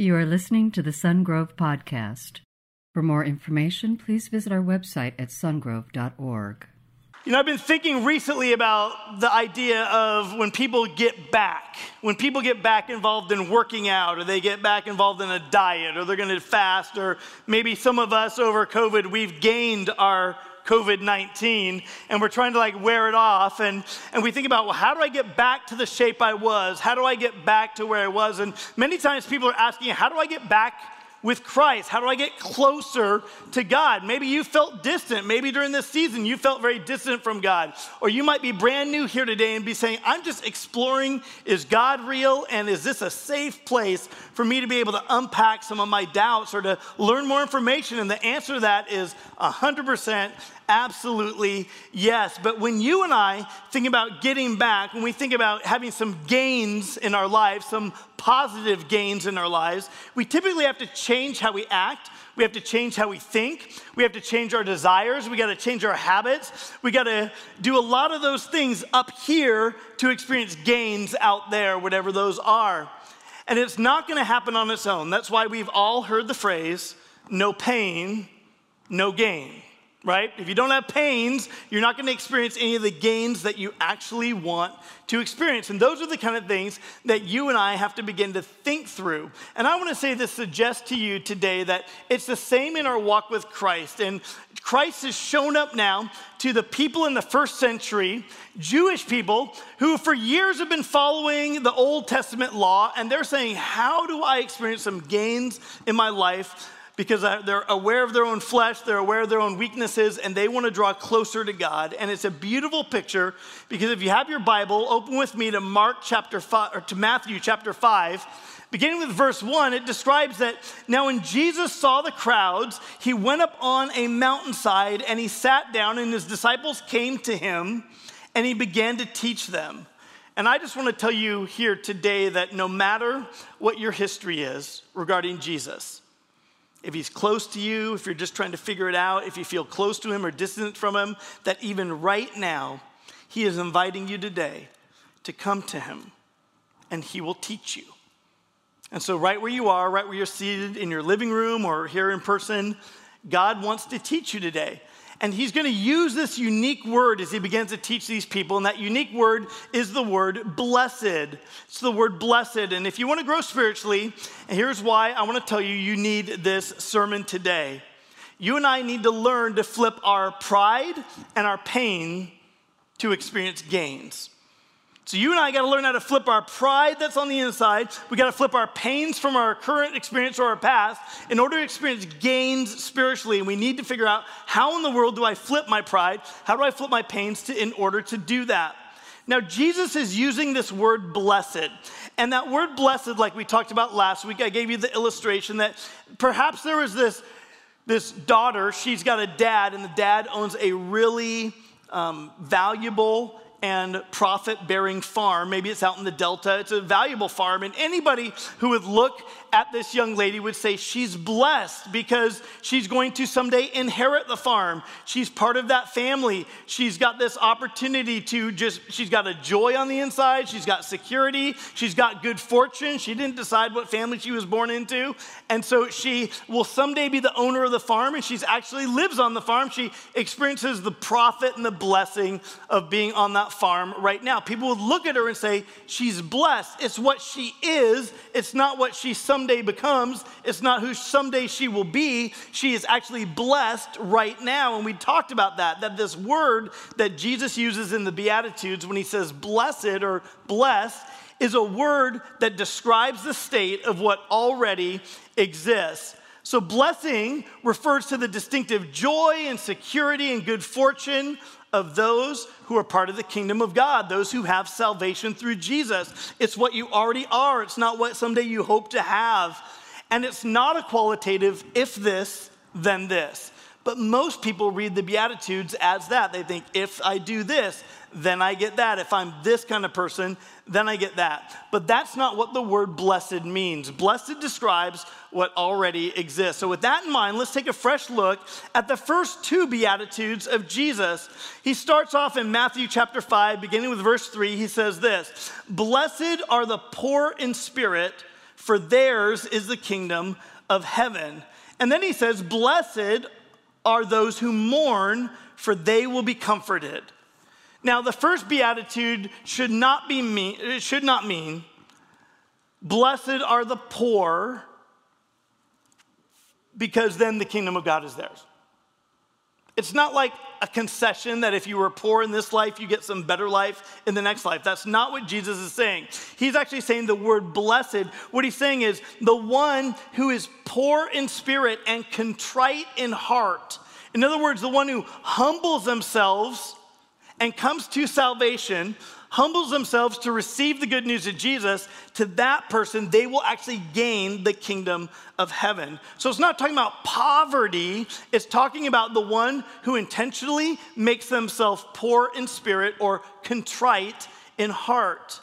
You are listening to the Sungrove Podcast. For more information, please visit our website at sungrove.org. You know, I've been thinking recently about the idea of when people get back, when people get back involved in working out, or they get back involved in a diet, or they're going to fast, or maybe some of us over COVID, we've gained our COVID 19 and we're trying to like wear it off. And, and we think about, well, how do I get back to the shape I was? How do I get back to where I was? And many times people are asking, how do I get back with Christ? How do I get closer to God? Maybe you felt distant. Maybe during this season you felt very distant from God. Or you might be brand new here today and be saying, I'm just exploring is God real? And is this a safe place for me to be able to unpack some of my doubts or to learn more information? And the answer to that is 100% Absolutely, yes. But when you and I think about getting back, when we think about having some gains in our lives, some positive gains in our lives, we typically have to change how we act. We have to change how we think. We have to change our desires. We got to change our habits. We got to do a lot of those things up here to experience gains out there, whatever those are. And it's not going to happen on its own. That's why we've all heard the phrase no pain, no gain right? If you don't have pains, you're not going to experience any of the gains that you actually want to experience. And those are the kind of things that you and I have to begin to think through. And I want to say this, suggest to you today that it's the same in our walk with Christ. And Christ has shown up now to the people in the first century, Jewish people who for years have been following the Old Testament law, and they're saying, How do I experience some gains in my life? Because they're aware of their own flesh, they're aware of their own weaknesses, and they want to draw closer to God. And it's a beautiful picture because if you have your Bible, open with me to Mark chapter 5 or to Matthew chapter 5. Beginning with verse 1, it describes that now when Jesus saw the crowds, he went up on a mountainside and he sat down, and his disciples came to him and he began to teach them. And I just want to tell you here today that no matter what your history is regarding Jesus, if he's close to you, if you're just trying to figure it out, if you feel close to him or distant from him, that even right now, he is inviting you today to come to him and he will teach you. And so, right where you are, right where you're seated in your living room or here in person, God wants to teach you today. And he's going to use this unique word as he begins to teach these people. And that unique word is the word blessed. It's the word blessed. And if you want to grow spiritually, and here's why I want to tell you you need this sermon today. You and I need to learn to flip our pride and our pain to experience gains. So you and I got to learn how to flip our pride that's on the inside. We got to flip our pains from our current experience or our past in order to experience gains spiritually. And we need to figure out how in the world do I flip my pride? How do I flip my pains to, in order to do that? Now, Jesus is using this word blessed. And that word blessed, like we talked about last week, I gave you the illustration that perhaps there was this, this daughter, she's got a dad, and the dad owns a really um, valuable and profit bearing farm. Maybe it's out in the Delta. It's a valuable farm. And anybody who would look at this young lady would say she's blessed because she's going to someday inherit the farm. She's part of that family. She's got this opportunity to just, she's got a joy on the inside. She's got security. She's got good fortune. She didn't decide what family she was born into. And so she will someday be the owner of the farm and she's actually lives on the farm. She experiences the profit and the blessing of being on that farm right now. People would look at her and say, she's blessed. It's what she is. It's not what she someday someday becomes. It's not who someday she will be. She is actually blessed right now. And we talked about that, that this word that Jesus uses in the Beatitudes when he says blessed or blessed is a word that describes the state of what already exists. So, blessing refers to the distinctive joy and security and good fortune of those who are part of the kingdom of God, those who have salvation through Jesus. It's what you already are, it's not what someday you hope to have. And it's not a qualitative if this, then this. But most people read the Beatitudes as that. They think, if I do this, then I get that. If I'm this kind of person, then I get that. But that's not what the word blessed means. Blessed describes what already exists. So, with that in mind, let's take a fresh look at the first two Beatitudes of Jesus. He starts off in Matthew chapter 5, beginning with verse 3. He says this Blessed are the poor in spirit for theirs is the kingdom of heaven. And then he says, Blessed are those who mourn, for they will be comforted. Now, the first beatitude should not be mean, it should not mean, blessed are the poor, because then the kingdom of God is theirs. It's not like a concession that if you were poor in this life, you get some better life in the next life. That's not what Jesus is saying. He's actually saying the word blessed. What he's saying is the one who is poor in spirit and contrite in heart. In other words, the one who humbles themselves and comes to salvation humbles themselves to receive the good news of Jesus, to that person, they will actually gain the kingdom of heaven. So it's not talking about poverty, it's talking about the one who intentionally makes themselves poor in spirit or contrite in heart.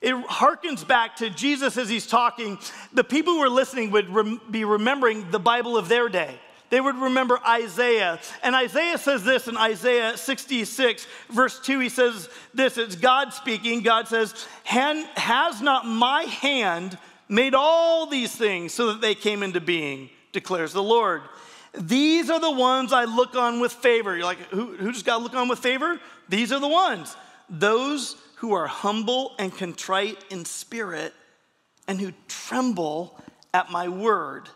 It harkens back to Jesus as he's talking. The people who are listening would rem- be remembering the Bible of their day they would remember Isaiah. And Isaiah says this in Isaiah 66, verse 2. He says this it's God speaking. God says, Has not my hand made all these things so that they came into being, declares the Lord. These are the ones I look on with favor. You're like, who, who does God look on with favor? These are the ones. Those who are humble and contrite in spirit and who tremble at my word.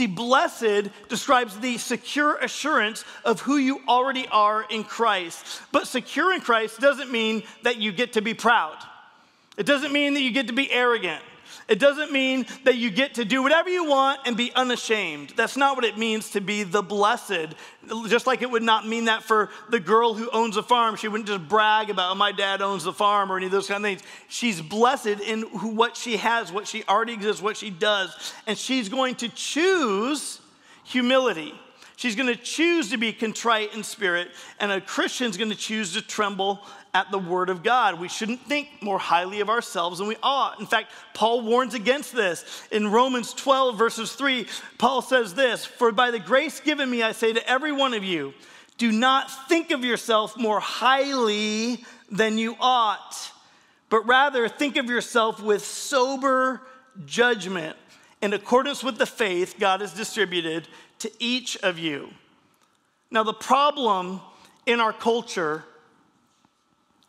See, blessed describes the secure assurance of who you already are in Christ. But secure in Christ doesn't mean that you get to be proud. It doesn't mean that you get to be arrogant. It doesn't mean that you get to do whatever you want and be unashamed. That's not what it means to be the blessed. Just like it would not mean that for the girl who owns a farm. She wouldn't just brag about, oh, my dad owns the farm or any of those kind of things. She's blessed in who, what she has, what she already exists, what she does. And she's going to choose humility. She's going to choose to be contrite in spirit, and a Christian's going to choose to tremble at the word of God. We shouldn't think more highly of ourselves than we ought. In fact, Paul warns against this. In Romans 12, verses 3, Paul says this For by the grace given me, I say to every one of you, do not think of yourself more highly than you ought, but rather think of yourself with sober judgment in accordance with the faith God has distributed to each of you. Now, the problem in our culture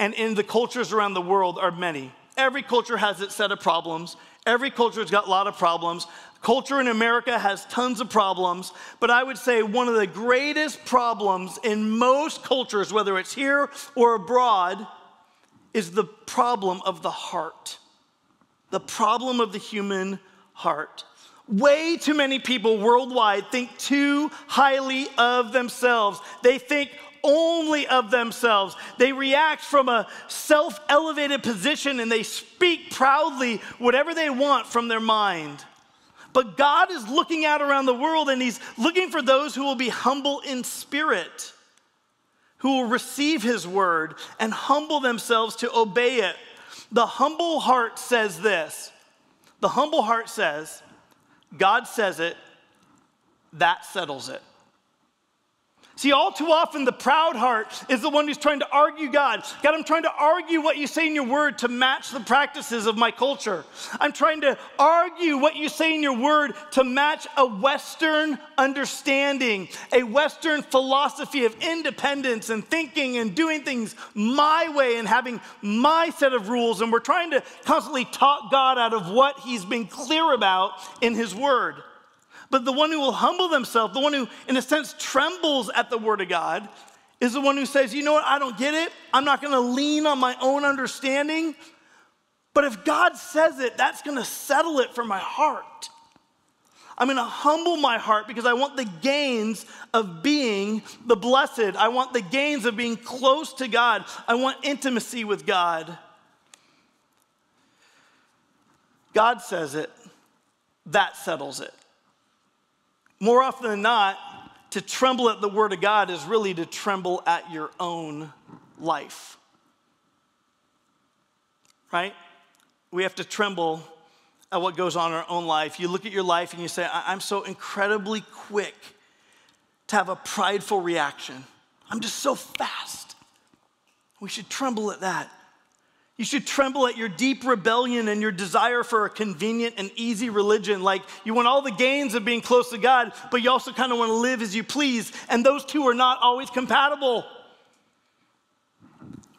and in the cultures around the world are many. Every culture has its set of problems. Every culture's got a lot of problems. Culture in America has tons of problems, but I would say one of the greatest problems in most cultures, whether it's here or abroad, is the problem of the heart. The problem of the human heart. Way too many people worldwide think too highly of themselves. They think only of themselves. They react from a self elevated position and they speak proudly whatever they want from their mind. But God is looking out around the world and He's looking for those who will be humble in spirit, who will receive His word and humble themselves to obey it. The humble heart says this the humble heart says, God says it, that settles it. See, all too often, the proud heart is the one who's trying to argue God. God, I'm trying to argue what you say in your word to match the practices of my culture. I'm trying to argue what you say in your word to match a Western understanding, a Western philosophy of independence and thinking and doing things my way and having my set of rules. And we're trying to constantly talk God out of what he's been clear about in his word. But the one who will humble themselves, the one who, in a sense, trembles at the word of God, is the one who says, You know what? I don't get it. I'm not going to lean on my own understanding. But if God says it, that's going to settle it for my heart. I'm going to humble my heart because I want the gains of being the blessed. I want the gains of being close to God. I want intimacy with God. God says it, that settles it. More often than not, to tremble at the Word of God is really to tremble at your own life. Right? We have to tremble at what goes on in our own life. You look at your life and you say, I'm so incredibly quick to have a prideful reaction. I'm just so fast. We should tremble at that. You should tremble at your deep rebellion and your desire for a convenient and easy religion. Like you want all the gains of being close to God, but you also kind of want to live as you please. And those two are not always compatible.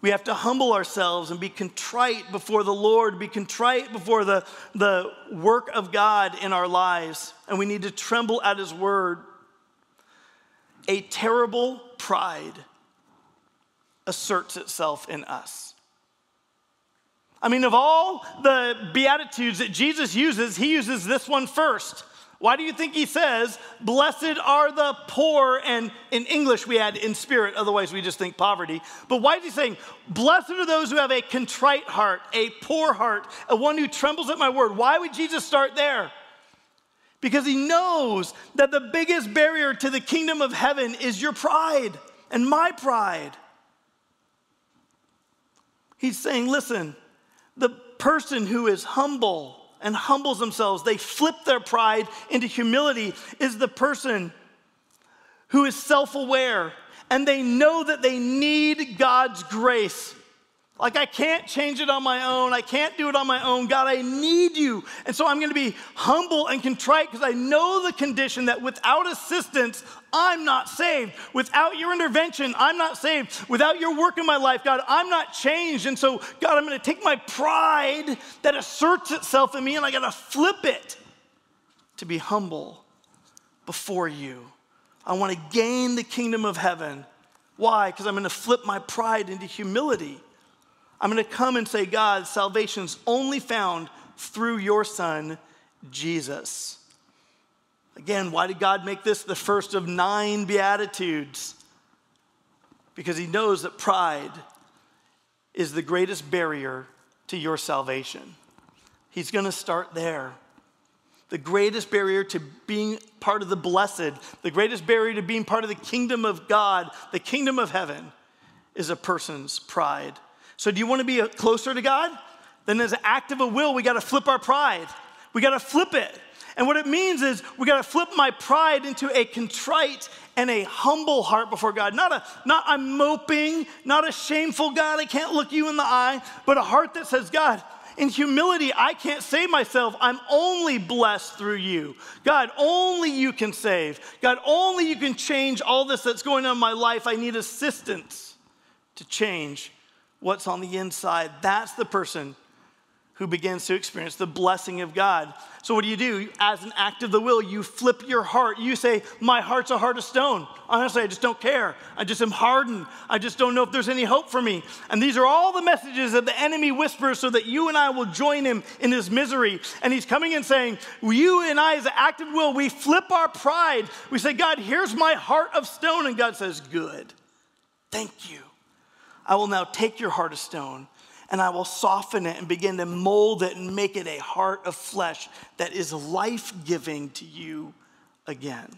We have to humble ourselves and be contrite before the Lord, be contrite before the, the work of God in our lives. And we need to tremble at His word. A terrible pride asserts itself in us. I mean, of all the Beatitudes that Jesus uses, he uses this one first. Why do you think he says, Blessed are the poor? And in English, we add in spirit, otherwise, we just think poverty. But why is he saying, Blessed are those who have a contrite heart, a poor heart, a one who trembles at my word? Why would Jesus start there? Because he knows that the biggest barrier to the kingdom of heaven is your pride and my pride. He's saying, Listen, person who is humble, and humbles themselves, they flip their pride into humility, is the person who is self aware and they know that they need God's grace. Like, I can't change it on my own. I can't do it on my own. God, I need you. And so I'm going to be humble and contrite because I know the condition that without assistance, I'm not saved. Without your intervention, I'm not saved. Without your work in my life, God, I'm not changed. And so, God, I'm going to take my pride that asserts itself in me and I got to flip it to be humble before you. I want to gain the kingdom of heaven. Why? Because I'm going to flip my pride into humility. I'm going to come and say, God, salvation's only found through your son, Jesus. Again, why did God make this the first of nine Beatitudes? Because he knows that pride is the greatest barrier to your salvation. He's going to start there. The greatest barrier to being part of the blessed, the greatest barrier to being part of the kingdom of God, the kingdom of heaven, is a person's pride. So, do you want to be closer to God? Then, as an act of a will, we got to flip our pride. We got to flip it. And what it means is we got to flip my pride into a contrite and a humble heart before God. Not a not I'm moping, not a shameful God, I can't look you in the eye, but a heart that says, God, in humility, I can't save myself. I'm only blessed through you. God, only you can save. God, only you can change all this that's going on in my life. I need assistance to change what's on the inside. That's the person who begins to experience the blessing of God. So, what do you do? As an act of the will, you flip your heart. You say, My heart's a heart of stone. Honestly, I just don't care. I just am hardened. I just don't know if there's any hope for me. And these are all the messages that the enemy whispers so that you and I will join him in his misery. And he's coming and saying, You and I, as an act of will, we flip our pride. We say, God, here's my heart of stone. And God says, Good. Thank you. I will now take your heart of stone and I will soften it and begin to mold it and make it a heart of flesh that is life giving to you again.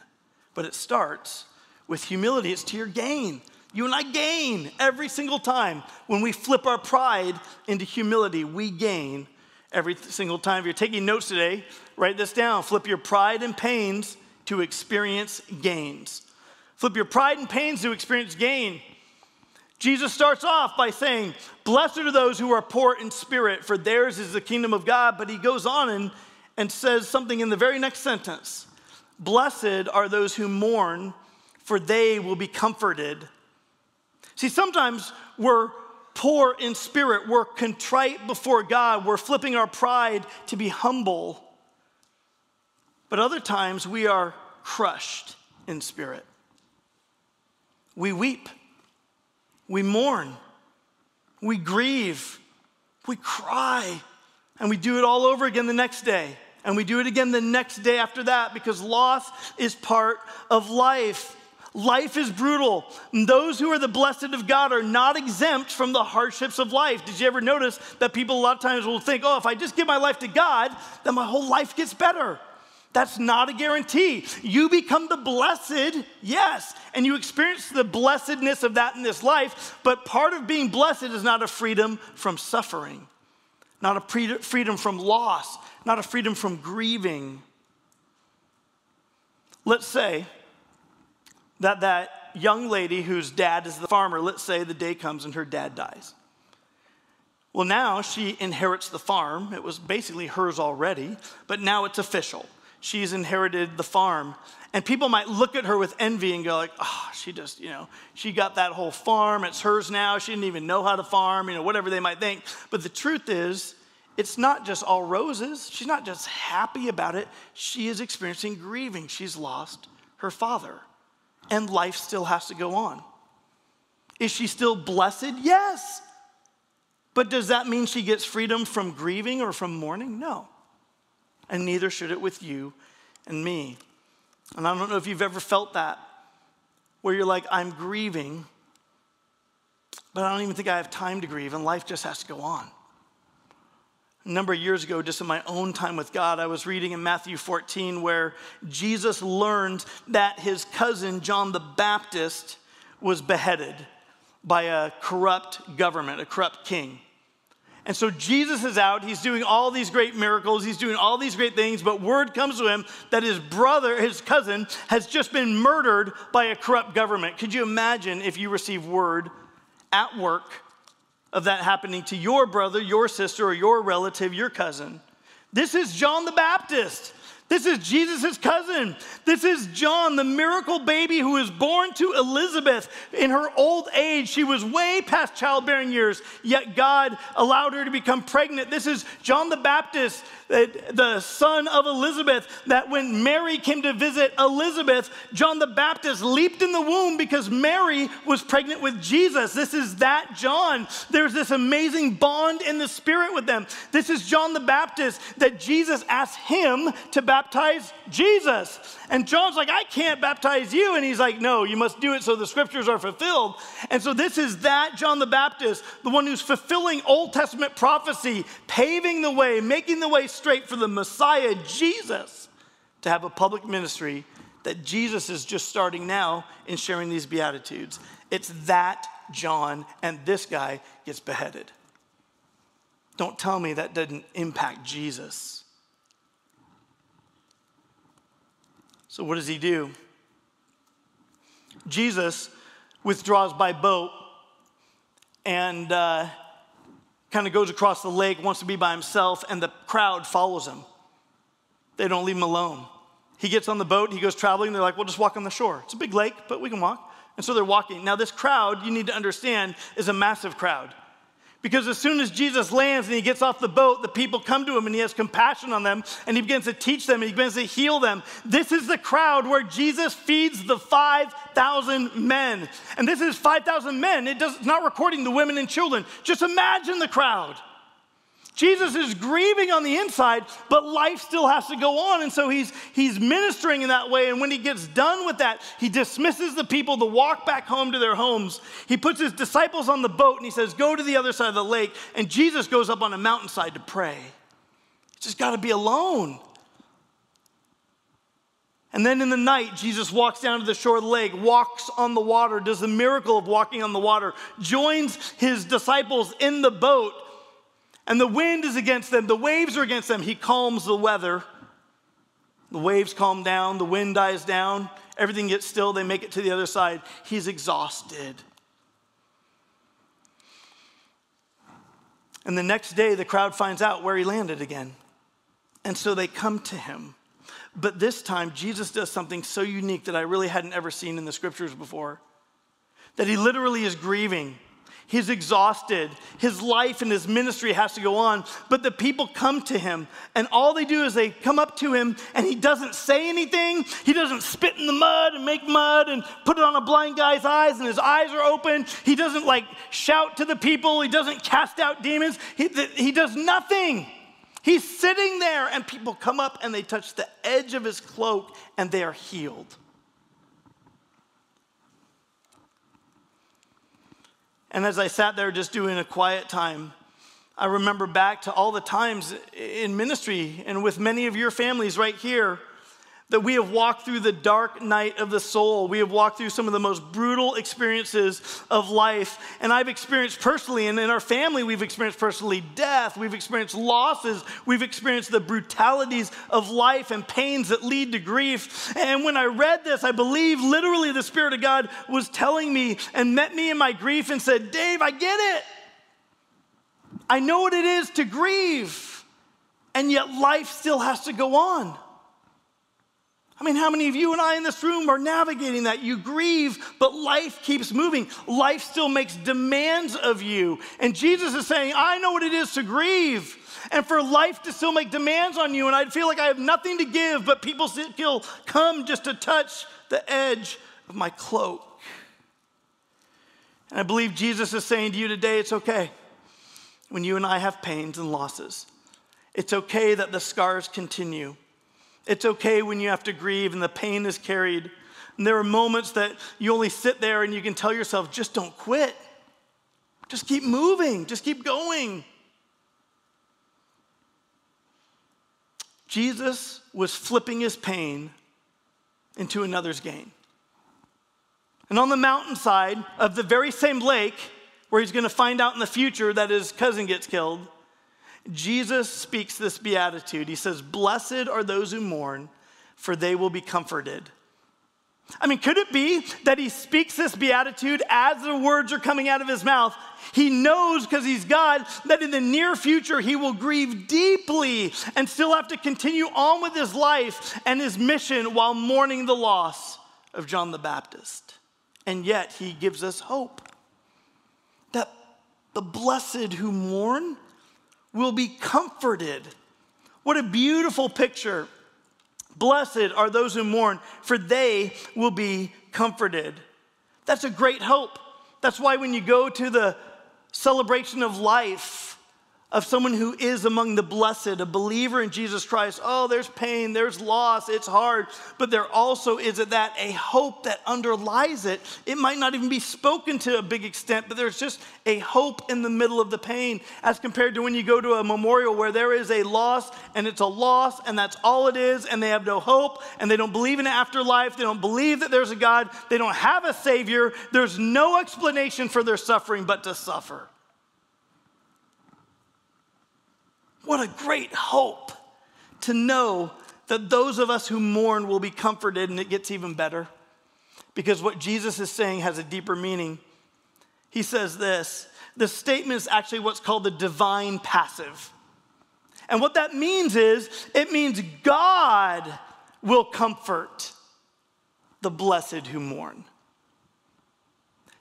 But it starts with humility, it's to your gain. You and I gain every single time. When we flip our pride into humility, we gain every single time. If you're taking notes today, write this down. Flip your pride and pains to experience gains. Flip your pride and pains to experience gain. Jesus starts off by saying, Blessed are those who are poor in spirit, for theirs is the kingdom of God. But he goes on and, and says something in the very next sentence Blessed are those who mourn, for they will be comforted. See, sometimes we're poor in spirit, we're contrite before God, we're flipping our pride to be humble. But other times we are crushed in spirit. We weep we mourn, we grieve, we cry, and we do it all over again the next day. And we do it again the next day after that because loss is part of life. Life is brutal. And those who are the blessed of God are not exempt from the hardships of life. Did you ever notice that people a lot of times will think, oh, if I just give my life to God, then my whole life gets better? That's not a guarantee. You become the blessed, yes, and you experience the blessedness of that in this life, but part of being blessed is not a freedom from suffering, not a freedom from loss, not a freedom from grieving. Let's say that that young lady whose dad is the farmer, let's say the day comes and her dad dies. Well, now she inherits the farm. It was basically hers already, but now it's official. She's inherited the farm. And people might look at her with envy and go like, oh, she just, you know, she got that whole farm. It's hers now. She didn't even know how to farm, you know, whatever they might think. But the truth is, it's not just all roses. She's not just happy about it. She is experiencing grieving. She's lost her father, and life still has to go on. Is she still blessed? Yes. But does that mean she gets freedom from grieving or from mourning? No. And neither should it with you and me. And I don't know if you've ever felt that, where you're like, I'm grieving, but I don't even think I have time to grieve, and life just has to go on. A number of years ago, just in my own time with God, I was reading in Matthew 14 where Jesus learned that his cousin, John the Baptist, was beheaded by a corrupt government, a corrupt king. And so Jesus is out, he's doing all these great miracles, he's doing all these great things, but word comes to him that his brother, his cousin, has just been murdered by a corrupt government. Could you imagine if you receive word at work of that happening to your brother, your sister, or your relative, your cousin? This is John the Baptist. This is Jesus' cousin. This is John, the miracle baby who was born to Elizabeth in her old age. She was way past childbearing years, yet God allowed her to become pregnant. This is John the Baptist, the son of Elizabeth, that when Mary came to visit Elizabeth, John the Baptist leaped in the womb because Mary was pregnant with Jesus. This is that John. There's this amazing bond in the spirit with them. This is John the Baptist that Jesus asked him to baptize Jesus. And John's like, I can't baptize you. And he's like, No, you must do it so the scriptures are fulfilled. And so this is that John the Baptist, the one who's fulfilling Old Testament prophecy, paving the way, making the way straight for the Messiah, Jesus, to have a public ministry that Jesus is just starting now in sharing these Beatitudes. It's that John, and this guy gets beheaded. Don't tell me that didn't impact Jesus. So, what does he do? Jesus withdraws by boat and uh, kind of goes across the lake, wants to be by himself, and the crowd follows him. They don't leave him alone. He gets on the boat, he goes traveling, they're like, we'll just walk on the shore. It's a big lake, but we can walk. And so they're walking. Now, this crowd, you need to understand, is a massive crowd. Because as soon as Jesus lands and he gets off the boat, the people come to him and he has compassion on them and he begins to teach them and he begins to heal them. This is the crowd where Jesus feeds the 5,000 men. And this is 5,000 men. It does, it's not recording the women and children. Just imagine the crowd. Jesus is grieving on the inside, but life still has to go on. And so he's, he's ministering in that way. And when he gets done with that, he dismisses the people to walk back home to their homes. He puts his disciples on the boat and he says, Go to the other side of the lake. And Jesus goes up on a mountainside to pray. He's just got to be alone. And then in the night, Jesus walks down to the shore of the lake, walks on the water, does the miracle of walking on the water, joins his disciples in the boat and the wind is against them, the waves are against them. He calms the weather. The waves calm down, the wind dies down, everything gets still, they make it to the other side. He's exhausted. And the next day, the crowd finds out where he landed again. And so they come to him. But this time, Jesus does something so unique that I really hadn't ever seen in the scriptures before. That he literally is grieving. He's exhausted. His life and his ministry has to go on. But the people come to him, and all they do is they come up to him, and he doesn't say anything. He doesn't spit in the mud and make mud and put it on a blind guy's eyes, and his eyes are open. He doesn't like shout to the people. He doesn't cast out demons. He, he does nothing. He's sitting there, and people come up and they touch the edge of his cloak, and they are healed. And as I sat there just doing a quiet time, I remember back to all the times in ministry and with many of your families right here that we have walked through the dark night of the soul. We have walked through some of the most brutal experiences of life. And I've experienced personally, and in our family, we've experienced personally death. We've experienced losses. We've experienced the brutalities of life and pains that lead to grief. And when I read this, I believe literally the Spirit of God was telling me and met me in my grief and said, Dave, I get it. I know what it is to grieve, and yet life still has to go on. I mean, how many of you and I in this room are navigating that? You grieve, but life keeps moving. Life still makes demands of you. And Jesus is saying, I know what it is to grieve and for life to still make demands on you. And I feel like I have nothing to give, but people still come just to touch the edge of my cloak. And I believe Jesus is saying to you today, it's okay when you and I have pains and losses. It's okay that the scars continue. It's okay when you have to grieve and the pain is carried. And there are moments that you only sit there and you can tell yourself, just don't quit. Just keep moving, just keep going. Jesus was flipping his pain into another's gain. And on the mountainside of the very same lake where he's going to find out in the future that his cousin gets killed, Jesus speaks this beatitude. He says, Blessed are those who mourn, for they will be comforted. I mean, could it be that he speaks this beatitude as the words are coming out of his mouth? He knows because he's God that in the near future he will grieve deeply and still have to continue on with his life and his mission while mourning the loss of John the Baptist. And yet he gives us hope that the blessed who mourn will be comforted. What a beautiful picture. Blessed are those who mourn, for they will be comforted. That's a great hope. That's why when you go to the celebration of life, of someone who is among the blessed, a believer in Jesus Christ. Oh, there's pain, there's loss, it's hard, but there also is it that a hope that underlies it. It might not even be spoken to a big extent, but there's just a hope in the middle of the pain as compared to when you go to a memorial where there is a loss and it's a loss and that's all it is and they have no hope and they don't believe in afterlife, they don't believe that there's a God, they don't have a savior. There's no explanation for their suffering but to suffer. What a great hope to know that those of us who mourn will be comforted, and it gets even better. Because what Jesus is saying has a deeper meaning. He says this the statement is actually what's called the divine passive. And what that means is it means God will comfort the blessed who mourn.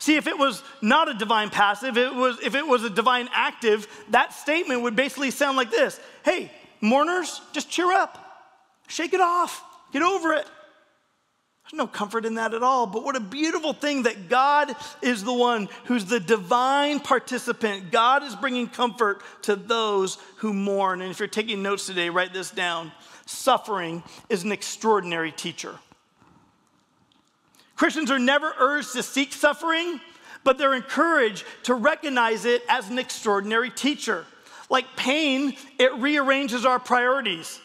See, if it was not a divine passive, it was, if it was a divine active, that statement would basically sound like this Hey, mourners, just cheer up, shake it off, get over it. There's no comfort in that at all. But what a beautiful thing that God is the one who's the divine participant. God is bringing comfort to those who mourn. And if you're taking notes today, write this down. Suffering is an extraordinary teacher. Christians are never urged to seek suffering, but they're encouraged to recognize it as an extraordinary teacher. Like pain, it rearranges our priorities.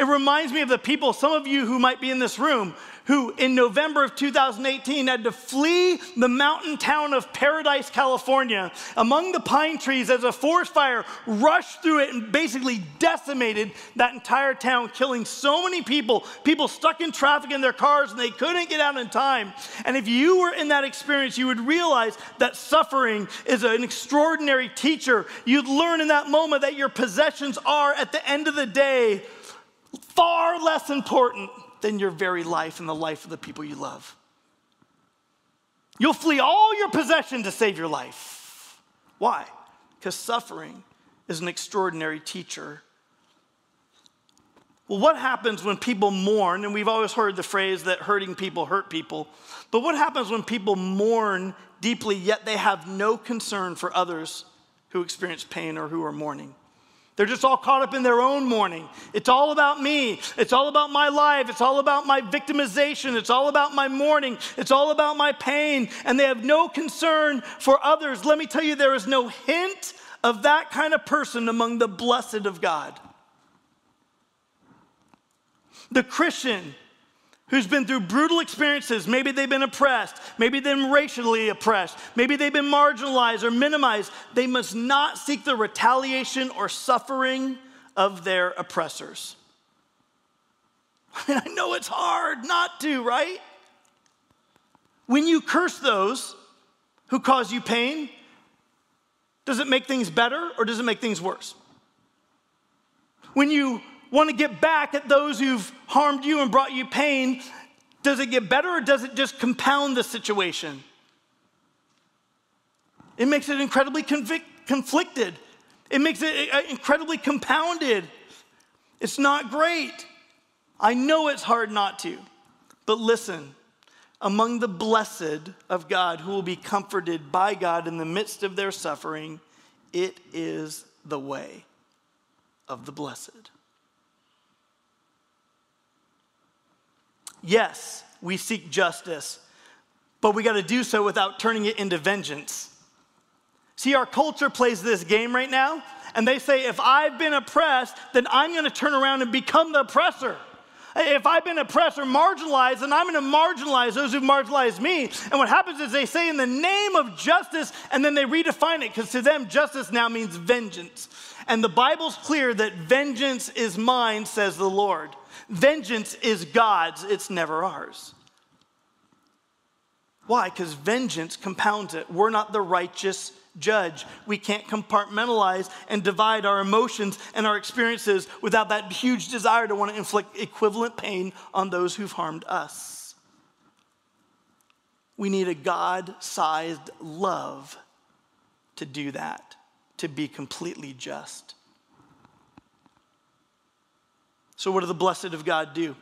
It reminds me of the people, some of you who might be in this room, who in November of 2018 had to flee the mountain town of Paradise, California, among the pine trees as a forest fire rushed through it and basically decimated that entire town, killing so many people, people stuck in traffic in their cars and they couldn't get out in time. And if you were in that experience, you would realize that suffering is an extraordinary teacher. You'd learn in that moment that your possessions are, at the end of the day, far less important than your very life and the life of the people you love. You'll flee all your possession to save your life. Why? Because suffering is an extraordinary teacher. Well, what happens when people mourn? And we've always heard the phrase that hurting people hurt people. But what happens when people mourn deeply, yet they have no concern for others who experience pain or who are mourning? They're just all caught up in their own mourning. It's all about me. It's all about my life. It's all about my victimization. It's all about my mourning. It's all about my pain. And they have no concern for others. Let me tell you, there is no hint of that kind of person among the blessed of God. The Christian who's been through brutal experiences. Maybe they've been oppressed. Maybe they've been racially oppressed. Maybe they've been marginalized or minimized. They must not seek the retaliation or suffering of their oppressors. I mean, I know it's hard not to, right? When you curse those who cause you pain, Does it make things better or does it make things worse? When you want to get back at those who've harmed you and brought you pain, does it get better or does it just compound the situation? It makes it incredibly convic- conflicted. It makes it uh, incredibly compounded. It's not great. I know it's hard not to. But listen, among the blessed of God who will be comforted by God in the midst of their suffering, it is the way of the blessed. Yes, we seek justice, but we got to do so without turning it into vengeance. See, our culture plays this game right now, and they say, if I've been oppressed, then I'm going to turn around and become the oppressor. If I've been oppressed or marginalized, then I'm going to marginalize those who've marginalized me. And what happens is they say in the name of justice, and then they redefine it because to them, justice now means vengeance. And the Bible's clear that vengeance is mine, says the Lord. Vengeance is God's, it's never ours. Why? Because vengeance compounds it. We're not the righteous judge. We can't compartmentalize and divide our emotions and our experiences without that huge desire to want to inflict equivalent pain on those who've harmed us. We need a God sized love to do that, to be completely just. So, what do the blessed of God do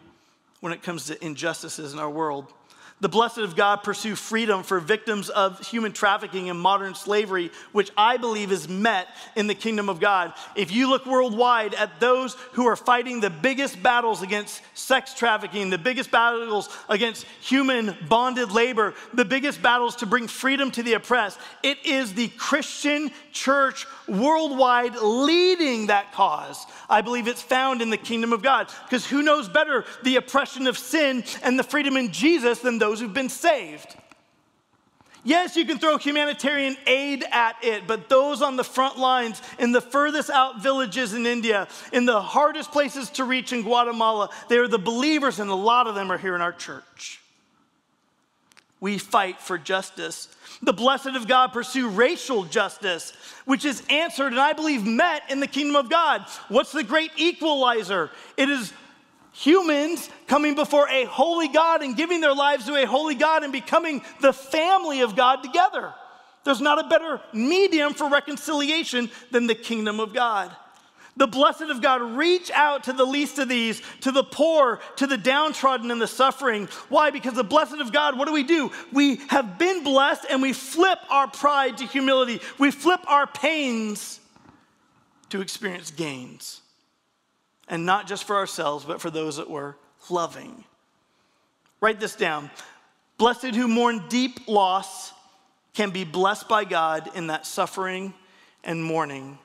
when it comes to injustices in our world? The blessed of God pursue freedom for victims of human trafficking and modern slavery, which I believe is met in the kingdom of God. If you look worldwide at those who are fighting the biggest battles against sex trafficking, the biggest battles against human bonded labor, the biggest battles to bring freedom to the oppressed, it is the Christian church worldwide leading that cause. I believe it's found in the kingdom of God. Because who knows better the oppression of sin and the freedom in Jesus than those who've been saved? Yes, you can throw humanitarian aid at it, but those on the front lines, in the furthest out villages in India, in the hardest places to reach in Guatemala, they are the believers, and a lot of them are here in our church. We fight for justice the blessed of God pursue racial justice, which is answered and I believe met in the kingdom of God. What's the great equalizer? It is humans coming before a holy God and giving their lives to a holy God and becoming the family of God together. There's not a better medium for reconciliation than the kingdom of God. The blessed of God reach out to the least of these, to the poor, to the downtrodden and the suffering. Why? Because the blessed of God, what do we do? We have been blessed and we flip our pride to humility. We flip our pains to experience gains. And not just for ourselves, but for those that we're loving. Write this down. Blessed who mourn deep loss can be blessed by God in that suffering and mourning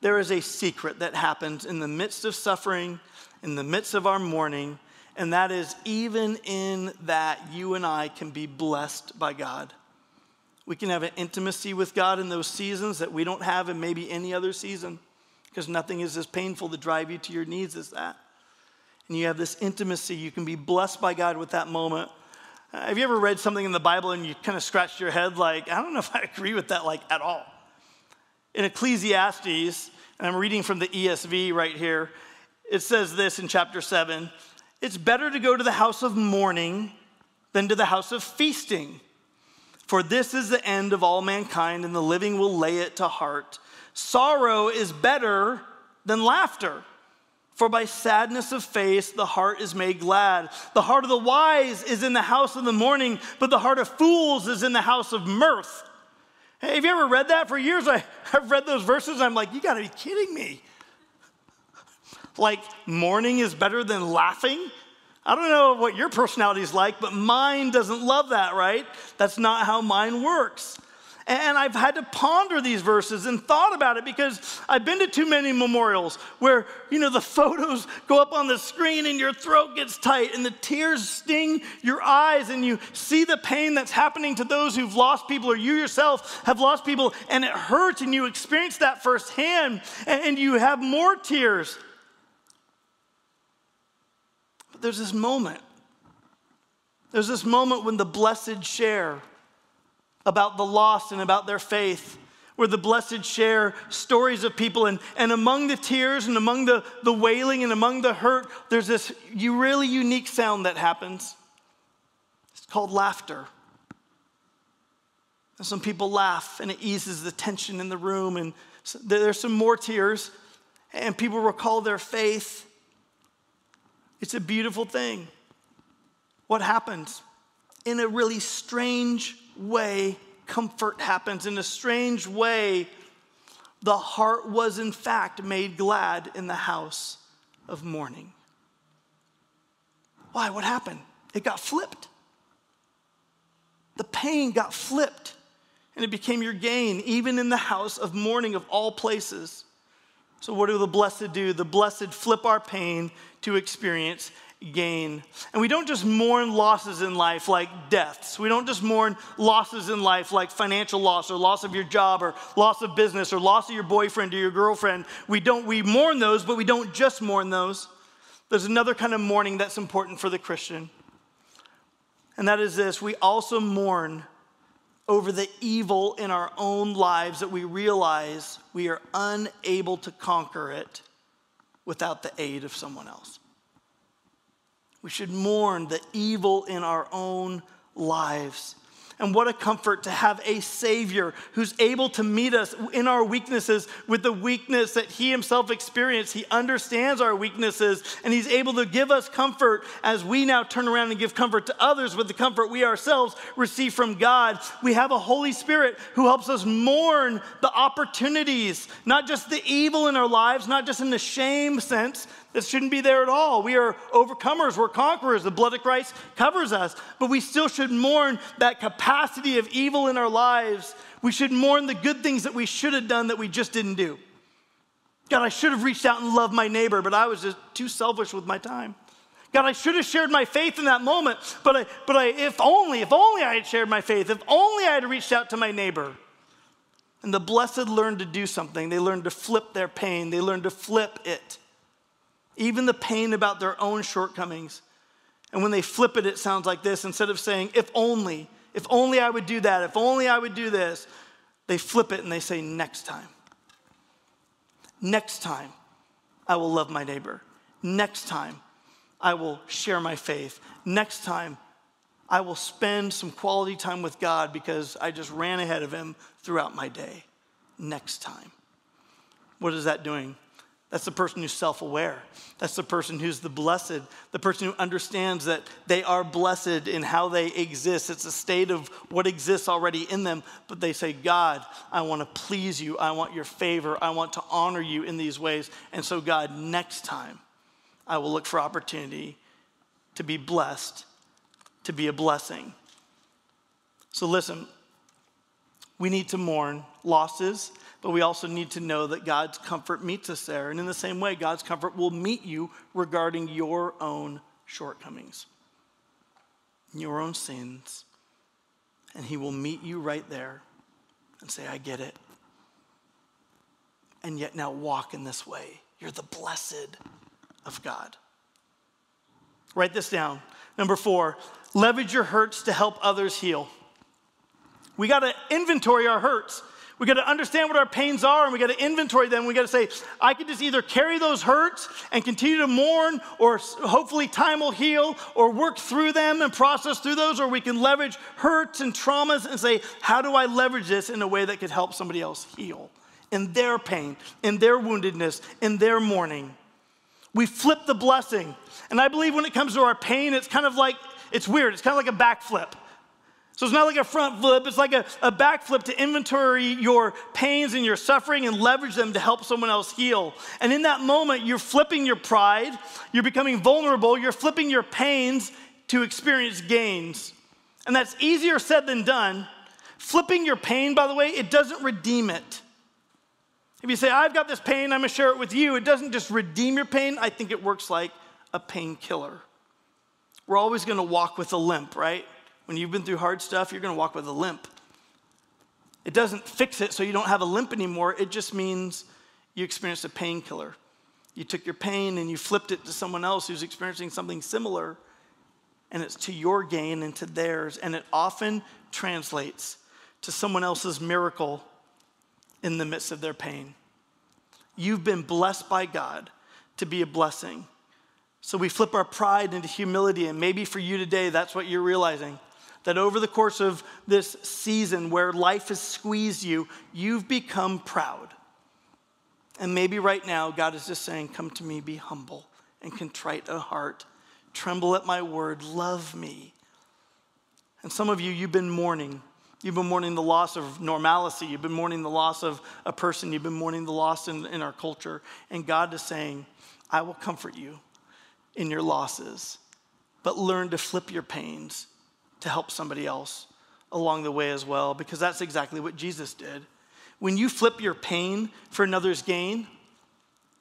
there is a secret that happens in the midst of suffering, in the midst of our mourning, and that is even in that you and I can be blessed by God. We can have an intimacy with God in those seasons that we don't have in maybe any other season because nothing is as painful to drive you to your needs as that. And you have this intimacy. You can be blessed by God with that moment. Uh, have you ever read something in the Bible and you kind of scratched your head like, I don't know if I agree with that like at all? in Ecclesiastes, and I'm reading from the ESV right here, it says this in chapter 7 It's better to go to the house of mourning than to the house of feasting. For this is the end of all mankind, and the living will lay it to heart. Sorrow is better than laughter. For by sadness of face, the heart is made glad. The heart of the wise is in the house of the mourning, but the heart of fools is in the house of mirth. Hey, have you ever read that? For years, I, have read those verses. I'm like, you got to be kidding me. Like, mourning is better than laughing? I don't know what your personality is like, but mine doesn't love that, right? That's not how mine works. And I've had to ponder these verses and thought about it because I've been to too many memorials where, you know, the photos go up on the screen and your throat gets tight and the tears sting your eyes and you see the pain that's happening to those who've lost people or you yourself have lost people and it hurts and you experience that firsthand and you have more tears. But there's this moment. There's this moment when the blessed share about the lost and about their faith, where the blessed share stories of people. And, and among the tears and among the, the wailing and among the hurt, there's this really unique sound that happens. It's called laughter. And some people laugh and it eases the tension in the room. And so there's some more tears, and people recall their faith. It's a beautiful thing. What happens? In a really strange way, comfort happens. In a strange way, the heart was in fact made glad in the house of mourning. Why? What happened? It got flipped. The pain got flipped and it became your gain, even in the house of mourning of all places. So, what do the blessed do? The blessed flip our pain to experience gain. And we don't just mourn losses in life like deaths. We don't just mourn losses in life like financial loss or loss of your job or loss of business or loss of your boyfriend or your girlfriend. We don't we mourn those, but we don't just mourn those. There's another kind of mourning that's important for the Christian. And that is this, we also mourn over the evil in our own lives that we realize we are unable to conquer it without the aid of someone else. We should mourn the evil in our own lives and what a comfort to have a Savior who's able to meet us in our weaknesses with the weakness that He Himself experienced. He understands our weaknesses and He's able to give us comfort as we now turn around and give comfort to others with the comfort we ourselves receive from God. We have a Holy Spirit who helps us mourn the opportunities, not just the evil in our lives, not just in the shame sense, that shouldn't be there at all. We are overcomers, we're conquerors. The blood of Christ covers us, but we still should mourn that capacity of evil in our lives. We should mourn the good things that we should have done that we just didn't do. God, I should have reached out and loved my neighbor, but I was just too selfish with my time. God, I should have shared my faith in that moment, but I, but I, if only, if only I had shared my faith, if only I had reached out to my neighbor. And the blessed learned to do something. They learned to flip their pain. They learned to flip it even the pain about their own shortcomings. And when they flip it, it sounds like this instead of saying, if only, if only I would do that, if only I would do this, they flip it and they say, next time. Next time, I will love my neighbor. Next time, I will share my faith. Next time, I will spend some quality time with God because I just ran ahead of Him throughout my day. Next time. What is that doing? That's the person who's self aware. That's the person who's the blessed, the person who understands that they are blessed in how they exist. It's a state of what exists already in them, but they say, God, I want to please you. I want your favor. I want to honor you in these ways. And so, God, next time I will look for opportunity to be blessed, to be a blessing. So, listen, we need to mourn losses but we also need to know that God's comfort meets us there. And in the same way, God's comfort will meet you regarding your own shortcomings, your own sins. And He will meet you right there and say, I get it. And yet now walk in this way. You're the blessed of God. Write this down. Number four, leverage your hurts to help others heal. We got to inventory our hurts. We got to understand what our pains are and we got to inventory them. We got to say, I can just either carry those hurts and continue to mourn, or hopefully time will heal, or work through them and process through those, or we can leverage hurts and traumas and say, how do I leverage this in a way that could help somebody else heal in their pain, in their woundedness, in their mourning? We flip the blessing. And I believe when it comes to our pain, it's kind of like, it's weird. It's kind of like a backflip. So it's not like a front flip, it's like a, a back flip to inventory your pains and your suffering and leverage them to help someone else heal. And in that moment, you're flipping your pride, you're becoming vulnerable, you're flipping your pains to experience gains. And that's easier said than done. Flipping your pain, by the way, it doesn't redeem it. If you say, I've got this pain, I'm gonna share it with you, it doesn't just redeem your pain, I think it works like a painkiller. We're always gonna walk with a limp, right? When you've been through hard stuff, you're going to walk with a limp. It doesn't fix it so you don't have a limp anymore. It just means you experienced a painkiller. You took your pain and you flipped it to someone else who's experiencing something similar, and it's to your gain and to theirs. And it often translates to someone else's miracle in the midst of their pain. You've been blessed by God to be a blessing. So we flip our pride into humility, and maybe for you today, that's what you're realizing. That over the course of this season where life has squeezed you, you've become proud. And maybe right now, God is just saying, Come to me, be humble and contrite of heart. Tremble at my word, love me. And some of you, you've been mourning. You've been mourning the loss of normalcy. You've been mourning the loss of a person. You've been mourning the loss in, in our culture. And God is saying, I will comfort you in your losses, but learn to flip your pains to help somebody else along the way as well, because that's exactly what Jesus did. When you flip your pain for another's gain,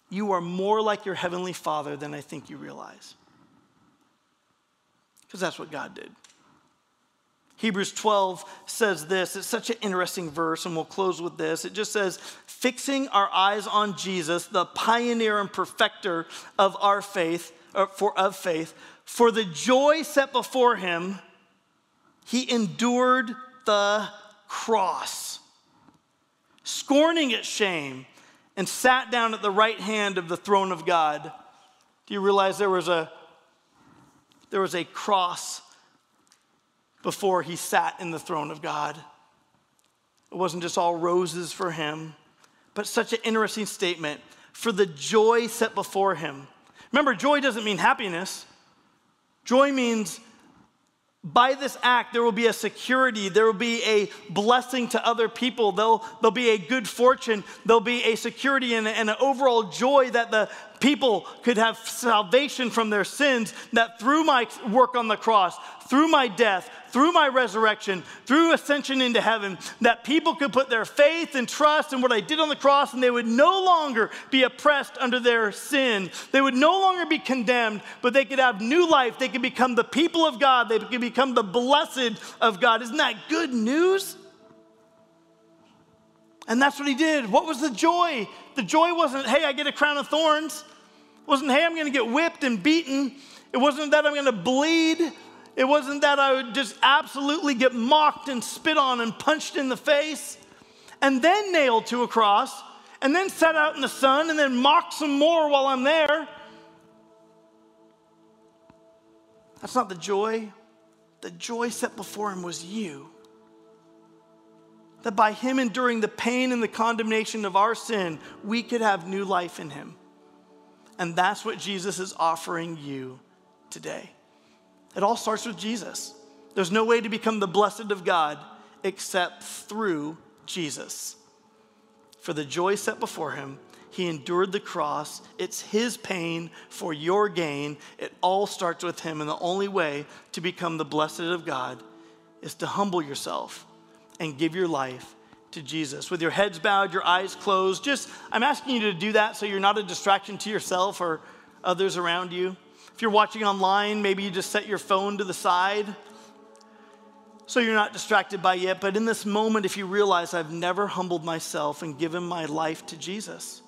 you are more like your heavenly Father than I think you realize. Because that's what God did. Hebrews 12 says this. It's such an interesting verse, and we'll close with this. It just says, fixing our eyes on Jesus, the pioneer and perfecter of our faith, uh, for, of faith, for the joy set before him, he endured the cross, scorning its shame, and sat down at the right hand of the throne of God. Do you realize there was a there was a cross before he sat in the throne of God? It wasn't just all roses for him, but such an interesting statement. For the joy set before him. Remember, joy doesn't mean happiness. Joy means by this act, there will be a security, there will be a blessing to other people, there'll, there'll be a good fortune, there'll be a security and, and an overall joy that the people could have salvation from their sins, that through my work on the cross, through my death, through my resurrection, through ascension into heaven, that people could put their faith and trust in what I did on the cross and they would no longer be oppressed under their sin. They would no longer be condemned, but they could have new life. They could become the people of God. They could become the blessed of God. Isn't that good news? And that's what he did. What was the joy? The joy wasn't, hey, I get a crown of thorns. It wasn't, hey, I'm going to get whipped and beaten. It wasn't that I'm going to bleed. It wasn't that I would just absolutely get mocked and spit on and punched in the face and then nailed to a cross and then set out in the sun and then mocked some more while I'm there. That's not the joy. The joy set before him was you. That by him enduring the pain and the condemnation of our sin, we could have new life in him. And that's what Jesus is offering you today. It all starts with Jesus. There's no way to become the blessed of God except through Jesus. For the joy set before him, he endured the cross. It's his pain for your gain. It all starts with him. And the only way to become the blessed of God is to humble yourself and give your life to Jesus. With your heads bowed, your eyes closed, just I'm asking you to do that so you're not a distraction to yourself or others around you. If you're watching online, maybe you just set your phone to the side so you're not distracted by it. But in this moment, if you realize I've never humbled myself and given my life to Jesus,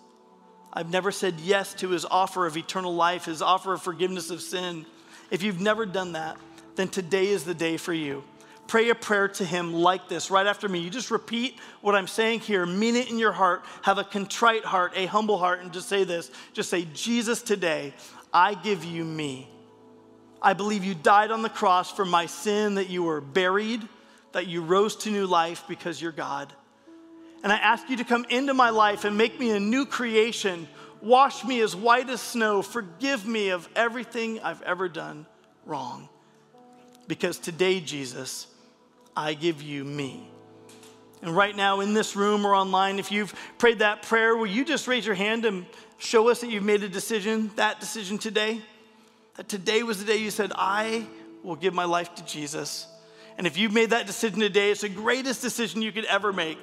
I've never said yes to his offer of eternal life, his offer of forgiveness of sin. If you've never done that, then today is the day for you. Pray a prayer to him like this right after me. You just repeat what I'm saying here, mean it in your heart, have a contrite heart, a humble heart, and just say this. Just say, Jesus, today, I give you me. I believe you died on the cross for my sin, that you were buried, that you rose to new life because you're God. And I ask you to come into my life and make me a new creation. Wash me as white as snow. Forgive me of everything I've ever done wrong. Because today, Jesus, I give you me. And right now, in this room or online, if you've prayed that prayer, will you just raise your hand and show us that you've made a decision, that decision today? That today was the day you said, I will give my life to Jesus. And if you've made that decision today, it's the greatest decision you could ever make.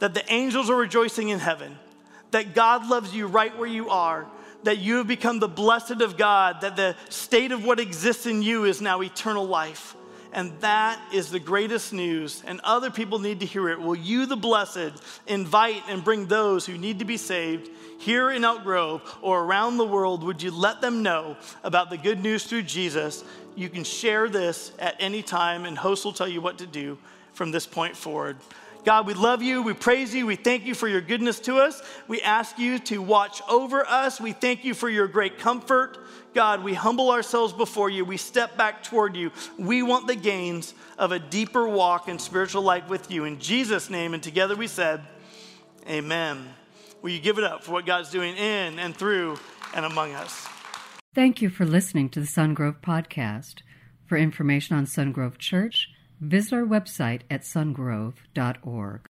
That the angels are rejoicing in heaven, that God loves you right where you are, that you have become the blessed of God, that the state of what exists in you is now eternal life. And that is the greatest news, and other people need to hear it. Will you, the blessed, invite and bring those who need to be saved here in Elk Grove or around the world? Would you let them know about the good news through Jesus? You can share this at any time, and hosts will tell you what to do from this point forward. God, we love you. We praise you. We thank you for your goodness to us. We ask you to watch over us. We thank you for your great comfort. God, we humble ourselves before you. We step back toward you. We want the gains of a deeper walk in spiritual life with you. In Jesus' name, and together we said, Amen. Will you give it up for what God's doing in and through and among us? Thank you for listening to the Sungrove Podcast. For information on Sungrove Church, visit our website at sungrove.org.